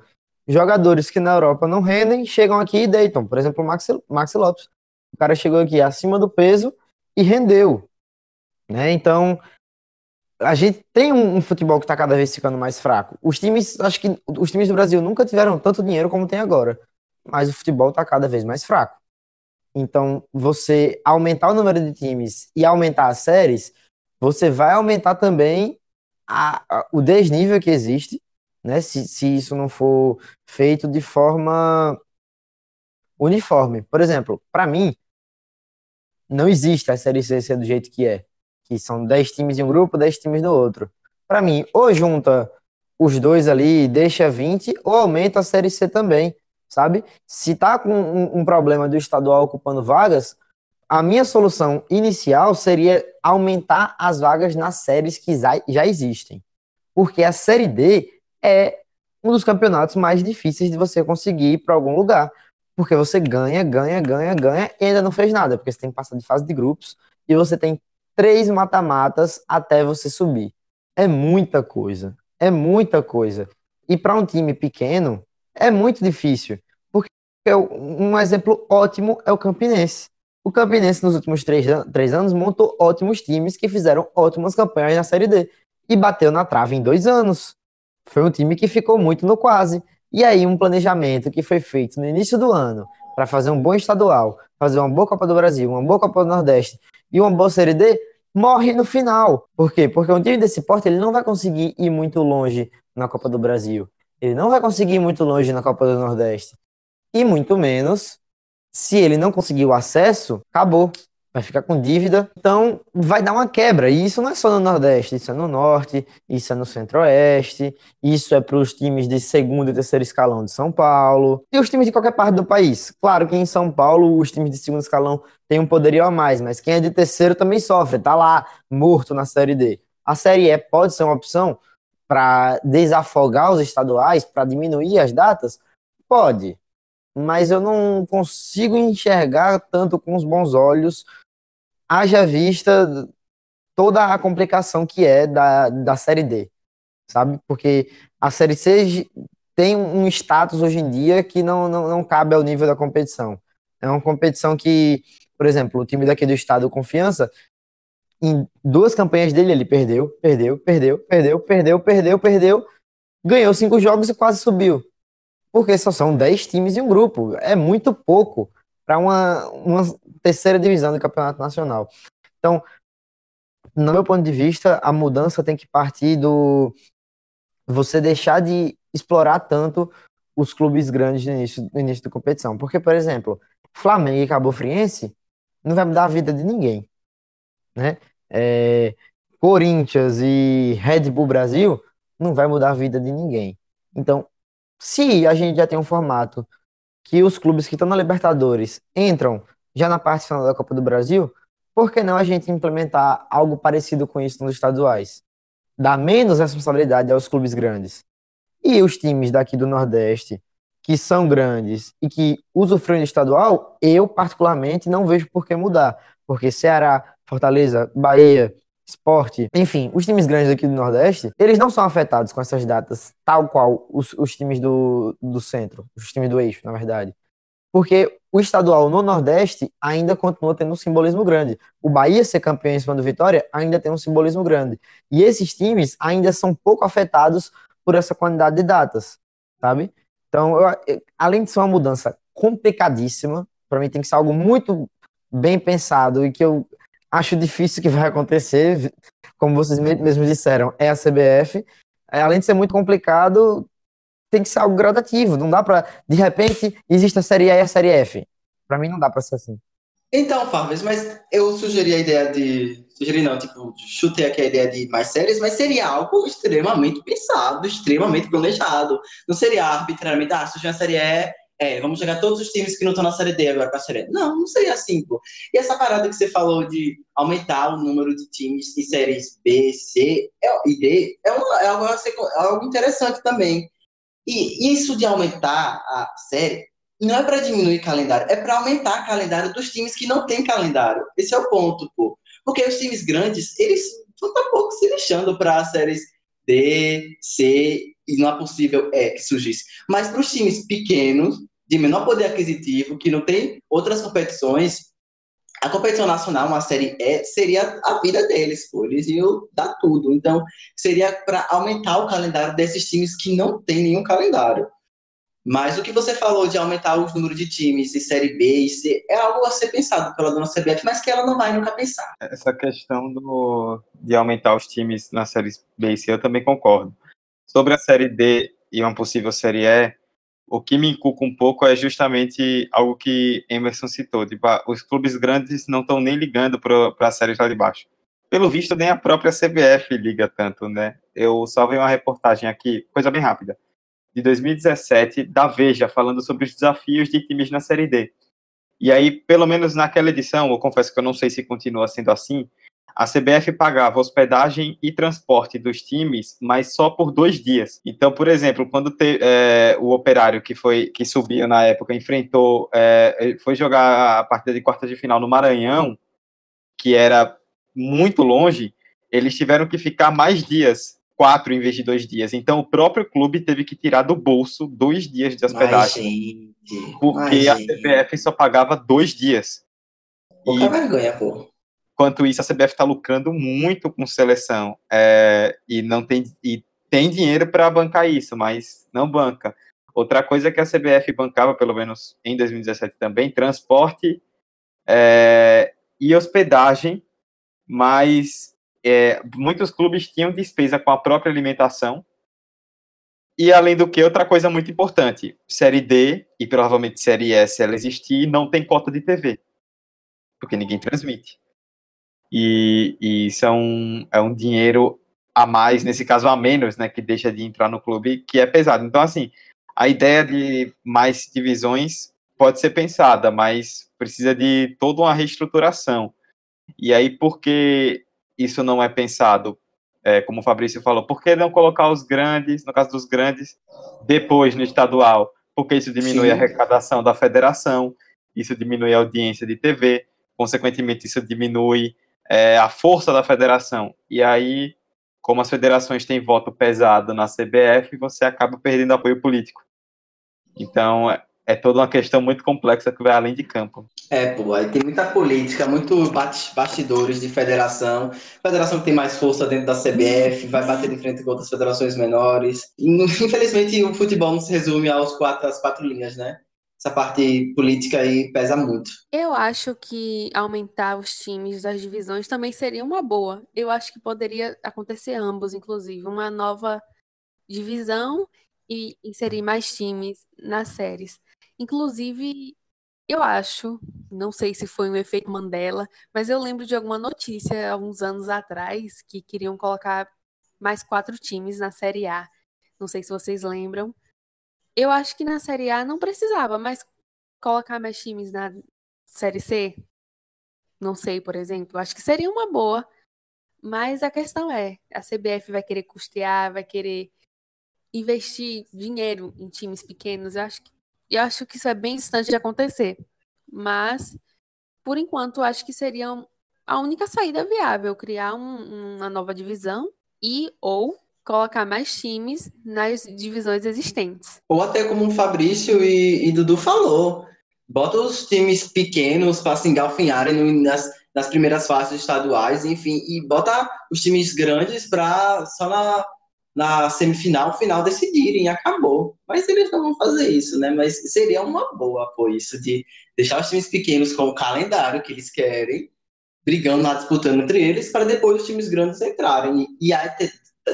jogadores que na Europa não rendem chegam aqui e deitam. Por exemplo, o Maxi, Maxi Lopes. O cara chegou aqui acima do peso e rendeu. Né? Então, a gente tem um, um futebol que está cada vez ficando mais fraco. Os times, acho que os times do Brasil nunca tiveram tanto dinheiro como tem agora, mas o futebol está cada vez mais fraco. Então, você aumentar o número de times e aumentar as séries, você vai aumentar também a, a, o desnível que existe, né? Se, se isso não for feito de forma uniforme. Por exemplo, para mim, não existe a série C ser do jeito que é que são 10 times em um grupo, 10 times no outro. Para mim, ou junta os dois ali e deixa 20, ou aumenta a Série C também, sabe? Se tá com um, um problema do estadual ocupando vagas, a minha solução inicial seria aumentar as vagas nas séries que já existem. Porque a Série D é um dos campeonatos mais difíceis de você conseguir para algum lugar. Porque você ganha, ganha, ganha, ganha e ainda não fez nada, porque você tem que passar de fase de grupos e você tem três mata-matas até você subir. É muita coisa. É muita coisa. E para um time pequeno, é muito difícil. Porque um exemplo ótimo é o Campinense. O Campinense, nos últimos três, três anos, montou ótimos times que fizeram ótimas campanhas na Série D. E bateu na trave em dois anos. Foi um time que ficou muito no quase. E aí, um planejamento que foi feito no início do ano para fazer um bom estadual, fazer uma boa Copa do Brasil, uma boa Copa do Nordeste e uma boa Série D, morre no final. Por quê? Porque um time desse porte ele não vai conseguir ir muito longe na Copa do Brasil. Ele não vai conseguir ir muito longe na Copa do Nordeste. E muito menos, se ele não conseguir o acesso, acabou vai ficar com dívida, então vai dar uma quebra. E isso não é só no Nordeste, isso é no Norte, isso é no Centro-Oeste, isso é para os times de segundo e terceiro escalão de São Paulo e os times de qualquer parte do país. Claro que em São Paulo os times de segundo escalão têm um poderio a mais, mas quem é de terceiro também sofre, tá lá morto na Série D. A Série E pode ser uma opção para desafogar os estaduais, para diminuir as datas? Pode, mas eu não consigo enxergar tanto com os bons olhos haja vista toda a complicação que é da, da Série D, sabe? Porque a Série C tem um status hoje em dia que não, não, não cabe ao nível da competição. É uma competição que, por exemplo, o time daqui do estado Confiança, em duas campanhas dele, ele perdeu, perdeu, perdeu, perdeu, perdeu, perdeu, perdeu, ganhou cinco jogos e quase subiu. Porque só são dez times em um grupo. É muito pouco para uma, uma terceira divisão do Campeonato Nacional. Então, no meu ponto de vista, a mudança tem que partir do você deixar de explorar tanto os clubes grandes no início, no início da competição. Porque, por exemplo, Flamengo e Cabo Friense não vai mudar a vida de ninguém. Né? É, Corinthians e Red Bull Brasil não vai mudar a vida de ninguém. Então, se a gente já tem um formato que os clubes que estão na Libertadores entram já na parte final da Copa do Brasil, por que não a gente implementar algo parecido com isso nos estaduais? Dar menos responsabilidade aos clubes grandes. E os times daqui do Nordeste, que são grandes e que usufruem do estadual, eu particularmente não vejo por que mudar. Porque Ceará, Fortaleza, Bahia, esporte, enfim, os times grandes aqui do Nordeste, eles não são afetados com essas datas, tal qual os, os times do, do centro, os times do eixo, na verdade. Porque o estadual no Nordeste ainda continua tendo um simbolismo grande. O Bahia ser campeão em cima do Vitória ainda tem um simbolismo grande. E esses times ainda são pouco afetados por essa quantidade de datas, sabe? Então, eu, além de ser uma mudança complicadíssima, para mim tem que ser algo muito bem pensado e que eu acho difícil que vai acontecer, como vocês mesmos disseram, é a CBF. É, além de ser muito complicado, tem que ser algo gradativo. Não dá para, de repente, existe a série A e a série F. Para mim não dá para ser assim. Então, Fábio, mas eu sugeri a ideia de. Sugeri não, tipo, chutei aqui a ideia de mais séries, mas seria algo extremamente pensado, extremamente planejado. Não seria arbitrariamente, ah, surgiu a série E, é, vamos jogar todos os times que não estão na Série D agora para a Série Não, não seria assim, pô. E essa parada que você falou de aumentar o número de times em séries B, C e D é, uma, é, algo, é algo interessante também. E isso de aumentar a série não é para diminuir calendário, é para aumentar o calendário dos times que não têm calendário. Esse é o ponto, pô. Porque os times grandes, eles estão tão pouco se lixando para séries D, C e não é possível é que surgisse. Mas para os times pequenos, de menor poder aquisitivo, que não tem outras competições, a competição nacional, uma série E, seria a vida deles, pô. Eles iam dar tudo. Então, seria para aumentar o calendário desses times que não tem nenhum calendário. Mas o que você falou de aumentar o número de times de Série B e C é algo a ser pensado pela dona CBF, mas que ela não vai nunca pensar. Essa questão do, de aumentar os times na Série B e C, eu também concordo. Sobre a Série D e uma possível Série E, o que me inculca um pouco é justamente algo que Emerson citou. Tipo, os clubes grandes não estão nem ligando para a série lá de baixo. Pelo visto, nem a própria CBF liga tanto, né? Eu só vi uma reportagem aqui, coisa bem rápida, de 2017, da Veja, falando sobre os desafios de times na Série D. E aí, pelo menos naquela edição, eu confesso que eu não sei se continua sendo assim, a CBF pagava hospedagem e transporte dos times, mas só por dois dias. Então, por exemplo, quando te, é, o operário que foi que subiu na época enfrentou, é, foi jogar a partida de quarta de final no Maranhão, que era muito longe, eles tiveram que ficar mais dias, quatro em vez de dois dias. Então, o próprio clube teve que tirar do bolso dois dias de hospedagem, Ai, porque Ai, a CBF só pagava dois dias. Pouca e... vergonha, pô. Enquanto isso, a CBF está lucrando muito com seleção é, e não tem, e tem dinheiro para bancar isso, mas não banca. Outra coisa que a CBF bancava, pelo menos em 2017 também, transporte é, e hospedagem, mas é, muitos clubes tinham despesa com a própria alimentação. E além do que, outra coisa muito importante, Série D e provavelmente Série S, ela existir, não tem cota de TV, porque ninguém transmite e, e isso é um, é um dinheiro a mais, nesse caso a menos, né, que deixa de entrar no clube, que é pesado. Então, assim, a ideia de mais divisões pode ser pensada, mas precisa de toda uma reestruturação. E aí, por que isso não é pensado? É, como o Fabrício falou, por que não colocar os grandes, no caso dos grandes, depois no estadual? Porque isso diminui Sim. a arrecadação da federação, isso diminui a audiência de TV, consequentemente, isso diminui é, a força da federação. E aí, como as federações têm voto pesado na CBF, você acaba perdendo apoio político. Então, é, é toda uma questão muito complexa que vai além de campo. É, pô, aí tem muita política, muito bastidores de federação. Federação que tem mais força dentro da CBF, vai bater de frente com outras federações menores. Infelizmente, o futebol não se resume aos quatro, às quatro linhas, né? Essa parte política aí pesa muito. Eu acho que aumentar os times das divisões também seria uma boa. Eu acho que poderia acontecer ambos, inclusive, uma nova divisão e inserir mais times nas séries. Inclusive, eu acho, não sei se foi um efeito Mandela, mas eu lembro de alguma notícia alguns anos atrás que queriam colocar mais quatro times na Série A. Não sei se vocês lembram. Eu acho que na Série A não precisava, mas colocar mais times na Série C, não sei, por exemplo, acho que seria uma boa. Mas a questão é, a CBF vai querer custear, vai querer investir dinheiro em times pequenos. Eu acho que, eu acho que isso é bem distante de acontecer. Mas, por enquanto, acho que seria a única saída viável, criar um, uma nova divisão e ou colocar mais times nas divisões existentes. Ou até como o Fabrício e, e Dudu falou, bota os times pequenos para se engalfinharem nas, nas primeiras fases estaduais, enfim, e bota os times grandes para só na, na semifinal, final decidirem, acabou. Mas eles não vão fazer isso, né? Mas seria uma boa, pô, isso de deixar os times pequenos com o calendário que eles querem, brigando lá, disputando entre eles, para depois os times grandes entrarem. E, e aí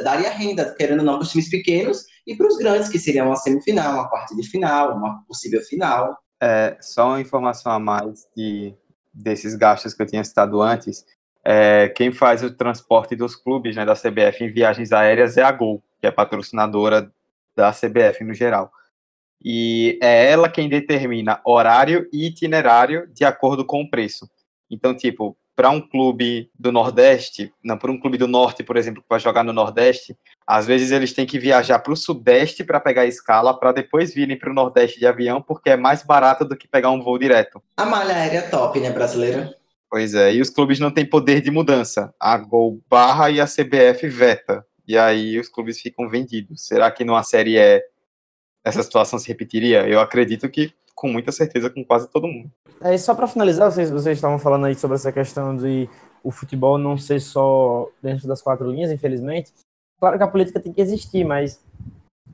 daria renda, querendo ou não, para os times pequenos e para os grandes, que seria uma semifinal, uma quarta de final, uma possível final. É, só uma informação a mais de, desses gastos que eu tinha citado antes. É, quem faz o transporte dos clubes né, da CBF em viagens aéreas é a Gol, que é patrocinadora da CBF no geral. E é ela quem determina horário e itinerário de acordo com o preço. Então, tipo, para um clube do Nordeste, não, para um clube do Norte, por exemplo, que vai jogar no Nordeste, às vezes eles têm que viajar para o Sudeste para pegar a escala, para depois virem para o Nordeste de avião, porque é mais barato do que pegar um voo direto. A malha aérea é top, né, brasileira? Pois é, e os clubes não têm poder de mudança. A Gol barra e a CBF veta. E aí os clubes ficam vendidos. Será que numa Série E essa situação se repetiria? Eu acredito que com muita certeza com quase todo mundo. É, só para finalizar, vocês, vocês estavam falando aí sobre essa questão de o futebol não ser só dentro das quatro linhas, infelizmente. Claro que a política tem que existir, mas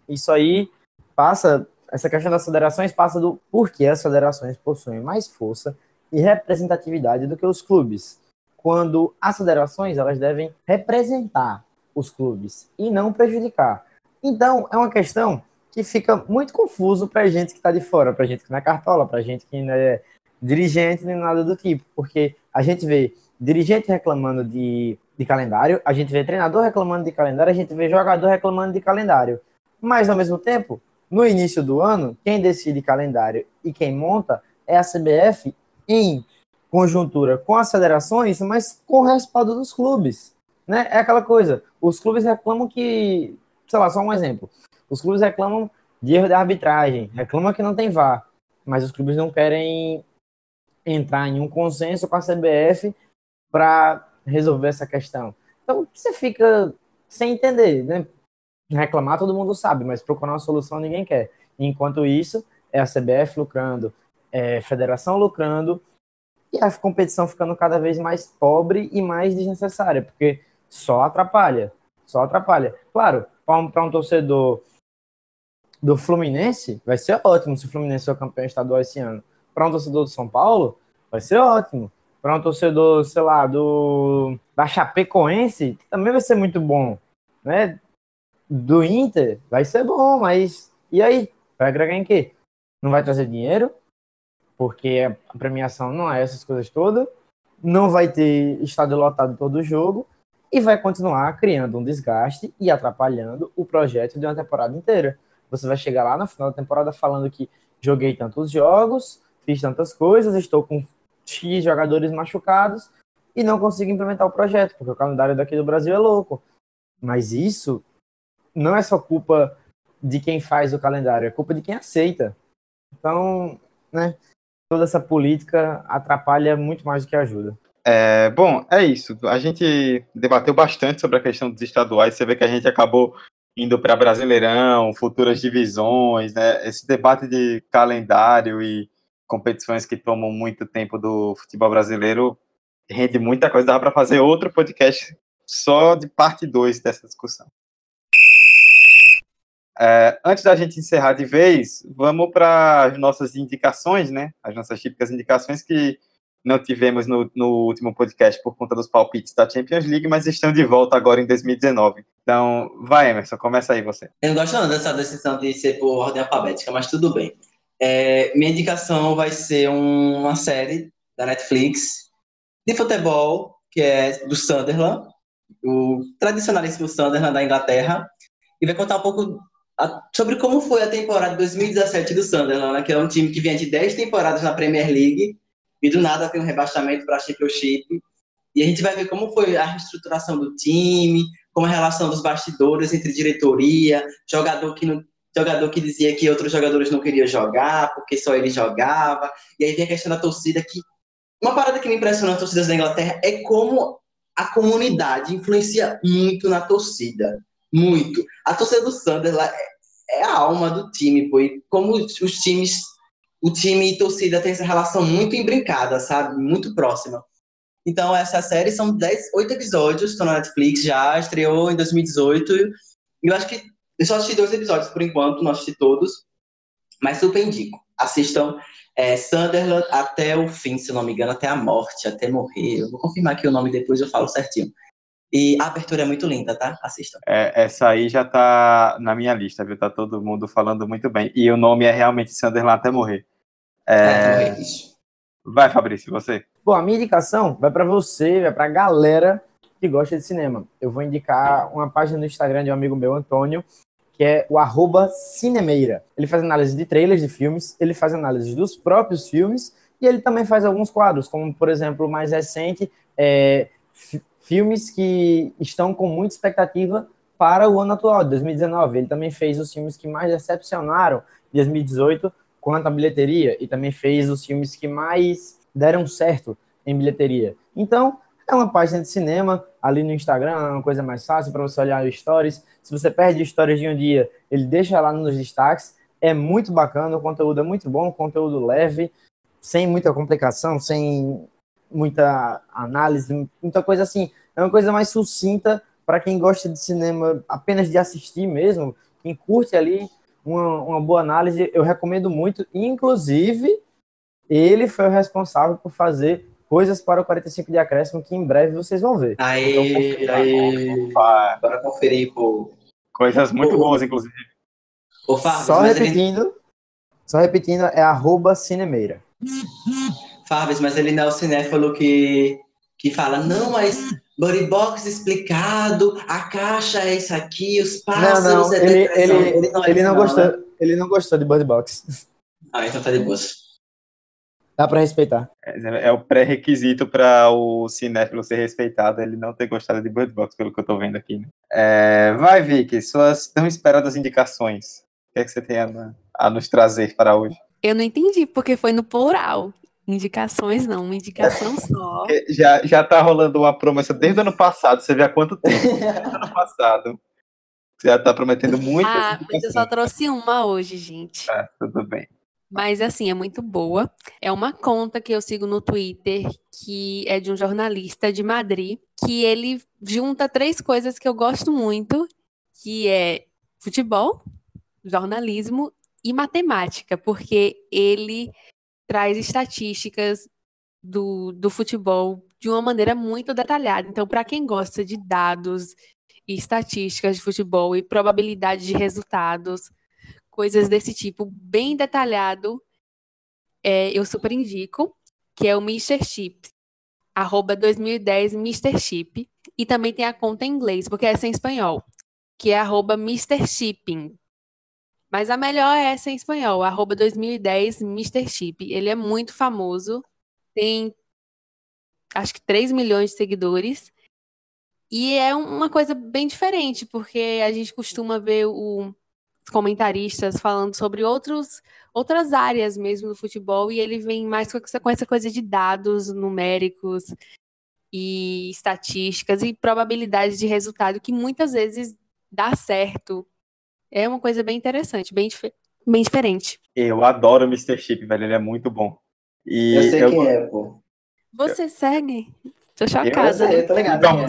isso aí passa, essa questão das federações passa do porquê as federações possuem mais força e representatividade do que os clubes. Quando as federações elas devem representar os clubes e não prejudicar. Então, é uma questão que fica muito confuso para gente que está de fora, para gente que não é cartola, para gente que não é dirigente nem nada do tipo, porque a gente vê dirigente reclamando de, de calendário, a gente vê treinador reclamando de calendário, a gente vê jogador reclamando de calendário. Mas, ao mesmo tempo, no início do ano, quem decide calendário e quem monta é a CBF em conjuntura com as federações, mas com o respaldo dos clubes. Né? É aquela coisa, os clubes reclamam que, sei lá, só um exemplo, os clubes reclamam de erro de arbitragem, reclamam que não tem VAR, mas os clubes não querem entrar em um consenso com a CBF para resolver essa questão. Então você fica sem entender, né? Reclamar todo mundo sabe, mas procurar uma solução ninguém quer. Enquanto isso, é a CBF lucrando, é a federação lucrando e a competição ficando cada vez mais pobre e mais desnecessária, porque só atrapalha, só atrapalha. Claro, para um, um torcedor do Fluminense, vai ser ótimo se o Fluminense for campeão estadual esse ano. Para um torcedor do São Paulo, vai ser ótimo. Para um torcedor, sei lá, do da Chapecoense, também vai ser muito bom, né? Do Inter, vai ser bom, mas e aí? Vai agregar em quê? Não vai trazer dinheiro? Porque a premiação não é essas coisas todas. Não vai ter estádio lotado todo jogo e vai continuar criando um desgaste e atrapalhando o projeto de uma temporada inteira. Você vai chegar lá no final da temporada falando que joguei tantos jogos, fiz tantas coisas, estou com X jogadores machucados e não consigo implementar o projeto, porque o calendário daqui do Brasil é louco. Mas isso não é só culpa de quem faz o calendário, é culpa de quem aceita. Então, né, toda essa política atrapalha muito mais do que ajuda. É, bom, é isso. A gente debateu bastante sobre a questão dos estaduais. Você vê que a gente acabou indo para Brasileirão, futuras divisões, né? Esse debate de calendário e competições que tomam muito tempo do futebol brasileiro rende muita coisa. Dá para fazer outro podcast só de parte 2 dessa discussão. É, antes da gente encerrar de vez, vamos para as nossas indicações, né? As nossas típicas indicações que não tivemos no, no, último podcast por conta dos palpites da Champions League, mas estão de volta agora em 2019. Então, vai, Emerson, começa aí você. Eu não gosto não dessa decisão de ser por ordem alfabética, mas tudo bem. É, minha indicação vai ser uma série da Netflix de futebol, que é do Sunderland, o tradicionalíssimo Sunderland da Inglaterra, e vai contar um pouco a, sobre como foi a temporada de 2017 do Sunderland, né, que é um time que vinha de 10 temporadas na Premier League e do nada tem um rebaixamento para a Championship. E a gente vai ver como foi a reestruturação do time, como a relação dos bastidores entre diretoria, jogador que não, jogador que dizia que outros jogadores não queriam jogar porque só ele jogava. E aí vem a questão da torcida que uma parada que me impressiona nas torcidas da Inglaterra é como a comunidade influencia muito na torcida, muito. A torcida do Sunderland é, é a alma do time, e como os times o time e torcida tem essa relação muito embrincada, sabe? Muito próxima. Então, essa série são 10, 8 episódios, estão na Netflix já, estreou em 2018. E eu acho que. Eu só assisti dois episódios por enquanto, não assisti todos. Mas super indico. Assistam é, Sunderland até o fim, se não me engano, até a morte, até morrer. Eu vou confirmar aqui o nome depois, eu falo certinho. E a abertura é muito linda, tá? Assistam. É, essa aí já tá na minha lista, viu? Tá todo mundo falando muito bem. E o nome é realmente Sunderland até morrer. É... é vai, Fabrício, você. Bom, a minha indicação vai para você, vai para a galera que gosta de cinema. Eu vou indicar uma página no Instagram de um amigo meu, Antônio, que é o arroba Cinemeira. Ele faz análise de trailers de filmes, ele faz análise dos próprios filmes e ele também faz alguns quadros, como, por exemplo, o mais recente, é, filmes que estão com muita expectativa para o ano atual, 2019. Ele também fez os filmes que mais decepcionaram em 2018, quanto à bilheteria e também fez os filmes que mais deram certo em bilheteria. Então, é uma página de cinema ali no Instagram, é uma coisa mais fácil para você olhar os stories. Se você perde stories de um dia, ele deixa lá nos destaques. é muito bacana, o conteúdo é muito bom, conteúdo leve, sem muita complicação, sem muita análise, muita coisa assim. É uma coisa mais sucinta para quem gosta de cinema apenas de assistir mesmo, quem curte ali uma, uma boa análise, eu recomendo muito. Inclusive, ele foi o responsável por fazer coisas para o 45 de acréscimo que em breve vocês vão ver. Aí, então, aí, para conferir, pô. Coisas muito boas, inclusive. Fábio, só repetindo, ele... só repetindo, é arroba Cinemeira. Fábio, mas ele não é o cinéfalo que, que fala, não, mas Body Box explicado, a caixa é isso aqui, os pássaros não, não, é ele, ele, ele, não, ele não gostou, né? ele não gostou de Body Box. Ah, então tá de boas. Dá para respeitar. É, é o pré-requisito para o cinéfilo ser respeitado, ele não ter gostado de Bird Box, pelo que eu tô vendo aqui. Né? É, vai, Vicky, suas tão esperadas indicações. O que é que você tem a, a nos trazer para hoje? Eu não entendi, porque foi no plural. Indicações não, uma indicação só. Já, já tá rolando uma promessa desde o ano passado, você vê há quanto tempo? Desde o ano passado. Você já tá prometendo muito. Ah, mas eu só trouxe uma hoje, gente. Ah, tudo bem. Mas assim, é muito boa. É uma conta que eu sigo no Twitter, que é de um jornalista de Madrid, que ele junta três coisas que eu gosto muito, que é futebol, jornalismo e matemática, porque ele traz estatísticas do, do futebol de uma maneira muito detalhada. Então, para quem gosta de dados e estatísticas de futebol e probabilidade de resultados, coisas desse tipo, bem detalhado, é, eu super indico, que é o Mr. Chip, arroba 2010 Mr. Chip, e também tem a conta em inglês, porque essa é em espanhol, que é arroba Mr. Shipping, mas a melhor é essa em espanhol, arroba 2010 Mr. Chip. Ele é muito famoso, tem acho que 3 milhões de seguidores. E é uma coisa bem diferente, porque a gente costuma ver o, os comentaristas falando sobre outros, outras áreas mesmo do futebol, e ele vem mais com essa, com essa coisa de dados numéricos e estatísticas e probabilidades de resultado que muitas vezes dá certo é uma coisa bem interessante, bem, dif bem diferente. Eu adoro o Mr. Chip, velho. Ele é muito bom. E eu sei eu... quem é, pô. Você segue? Tô chocada. Eu, sei, eu tô ligado. Não,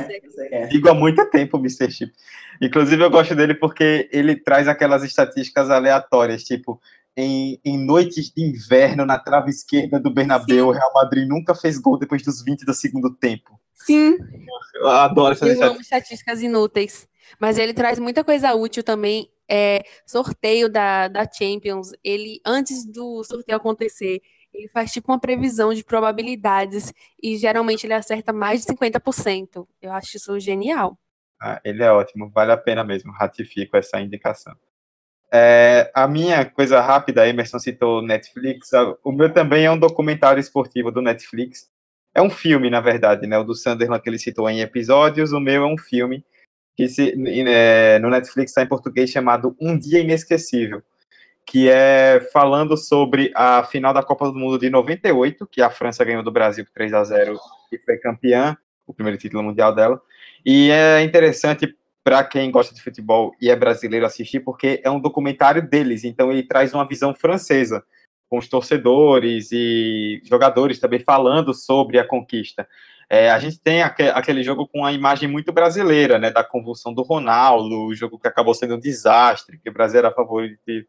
é. Sigo há muito tempo o Mr. Chip. Inclusive, eu gosto dele porque ele traz aquelas estatísticas aleatórias, tipo, em, em, noites de inverno na trave esquerda do Bernabéu, o Real Madrid nunca fez gol depois dos 20 do segundo tempo. Sim. Eu adoro essas eu estatísticas. amo estatísticas inúteis. Mas ele traz muita coisa útil também é, sorteio da, da Champions, ele, antes do sorteio acontecer, ele faz tipo uma previsão de probabilidades e geralmente ele acerta mais de 50%. Eu acho isso genial. Ah, ele é ótimo, vale a pena mesmo, ratifico essa indicação. É, a minha coisa rápida, Emerson citou Netflix, o meu também é um documentário esportivo do Netflix. É um filme, na verdade, né? O do Sunderland que ele citou em episódios, o meu é um filme que se, é, no Netflix está em português chamado Um Dia Inesquecível, que é falando sobre a final da Copa do Mundo de 98, que a França ganhou do Brasil por 3 a 0 e foi campeã, o primeiro título mundial dela. E é interessante para quem gosta de futebol e é brasileiro assistir, porque é um documentário deles, então ele traz uma visão francesa, com os torcedores e jogadores também falando sobre a conquista. É, a gente tem aquele jogo com a imagem muito brasileira, né, da convulsão do Ronaldo, o jogo que acabou sendo um desastre, que o Brasil era favorito e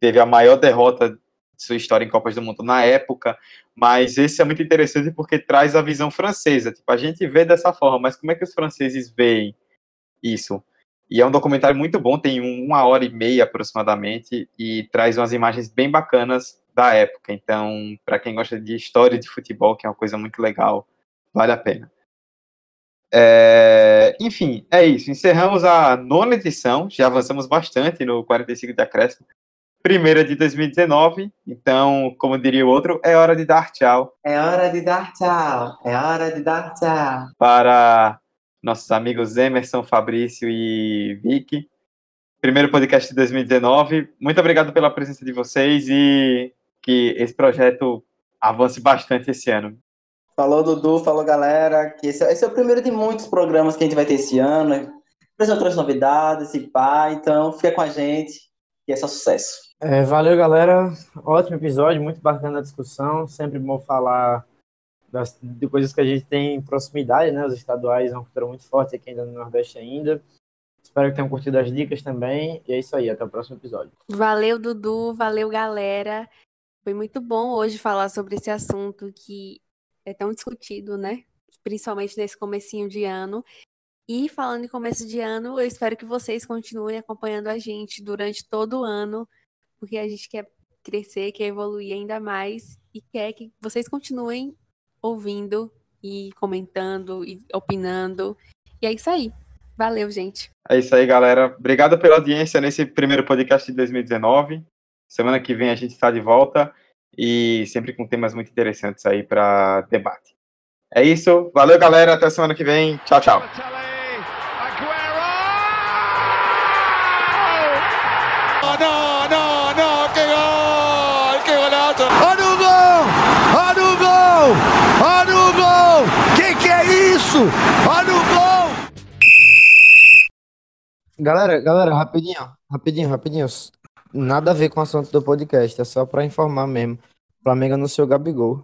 teve a maior derrota de sua história em Copas do Mundo na época, mas esse é muito interessante porque traz a visão francesa, tipo, a gente vê dessa forma, mas como é que os franceses veem isso? E é um documentário muito bom, tem uma hora e meia aproximadamente, e traz umas imagens bem bacanas da época, então, para quem gosta de história de futebol, que é uma coisa muito legal, Vale a pena. É, enfim, é isso. Encerramos a nona edição. Já avançamos bastante no 45 de acréscimo. Primeira de 2019. Então, como diria o outro, é hora de dar tchau. É hora de dar tchau. É hora de dar tchau. Para nossos amigos Emerson, Fabrício e Vicky. Primeiro podcast de 2019. Muito obrigado pela presença de vocês e que esse projeto avance bastante esse ano. Falou, Dudu, falou, galera. Que esse, é, esse, é o primeiro de muitos programas que a gente vai ter esse ano. Apresentou outras novidades e pá, então fica com a gente, que é só sucesso. É, valeu, galera. Ótimo episódio, muito bacana a discussão. Sempre bom falar das, de coisas que a gente tem em proximidade, né? Os estaduais é uma cultura muito forte aqui ainda no Nordeste ainda. Espero que tenham curtido as dicas também. E é isso aí, até o próximo episódio. Valeu, Dudu. Valeu, galera. Foi muito bom hoje falar sobre esse assunto que é tão discutido, né? Principalmente nesse comecinho de ano. E falando em começo de ano, eu espero que vocês continuem acompanhando a gente durante todo o ano, porque a gente quer crescer, quer evoluir ainda mais e quer que vocês continuem ouvindo e comentando e opinando. E é isso aí. Valeu, gente. É isso aí, galera. Obrigado pela audiência nesse primeiro podcast de 2019. Semana que vem a gente está de volta e sempre com temas muito interessantes aí para debate. É isso. Valeu, galera. Até semana que vem. Tchau, tchau. É? Olha o gol. Galera, galera, rapidinho, rapidinho, rapidinho. Nada a ver com o assunto do podcast, é só pra informar mesmo. O Flamengo anunciou Gabigol.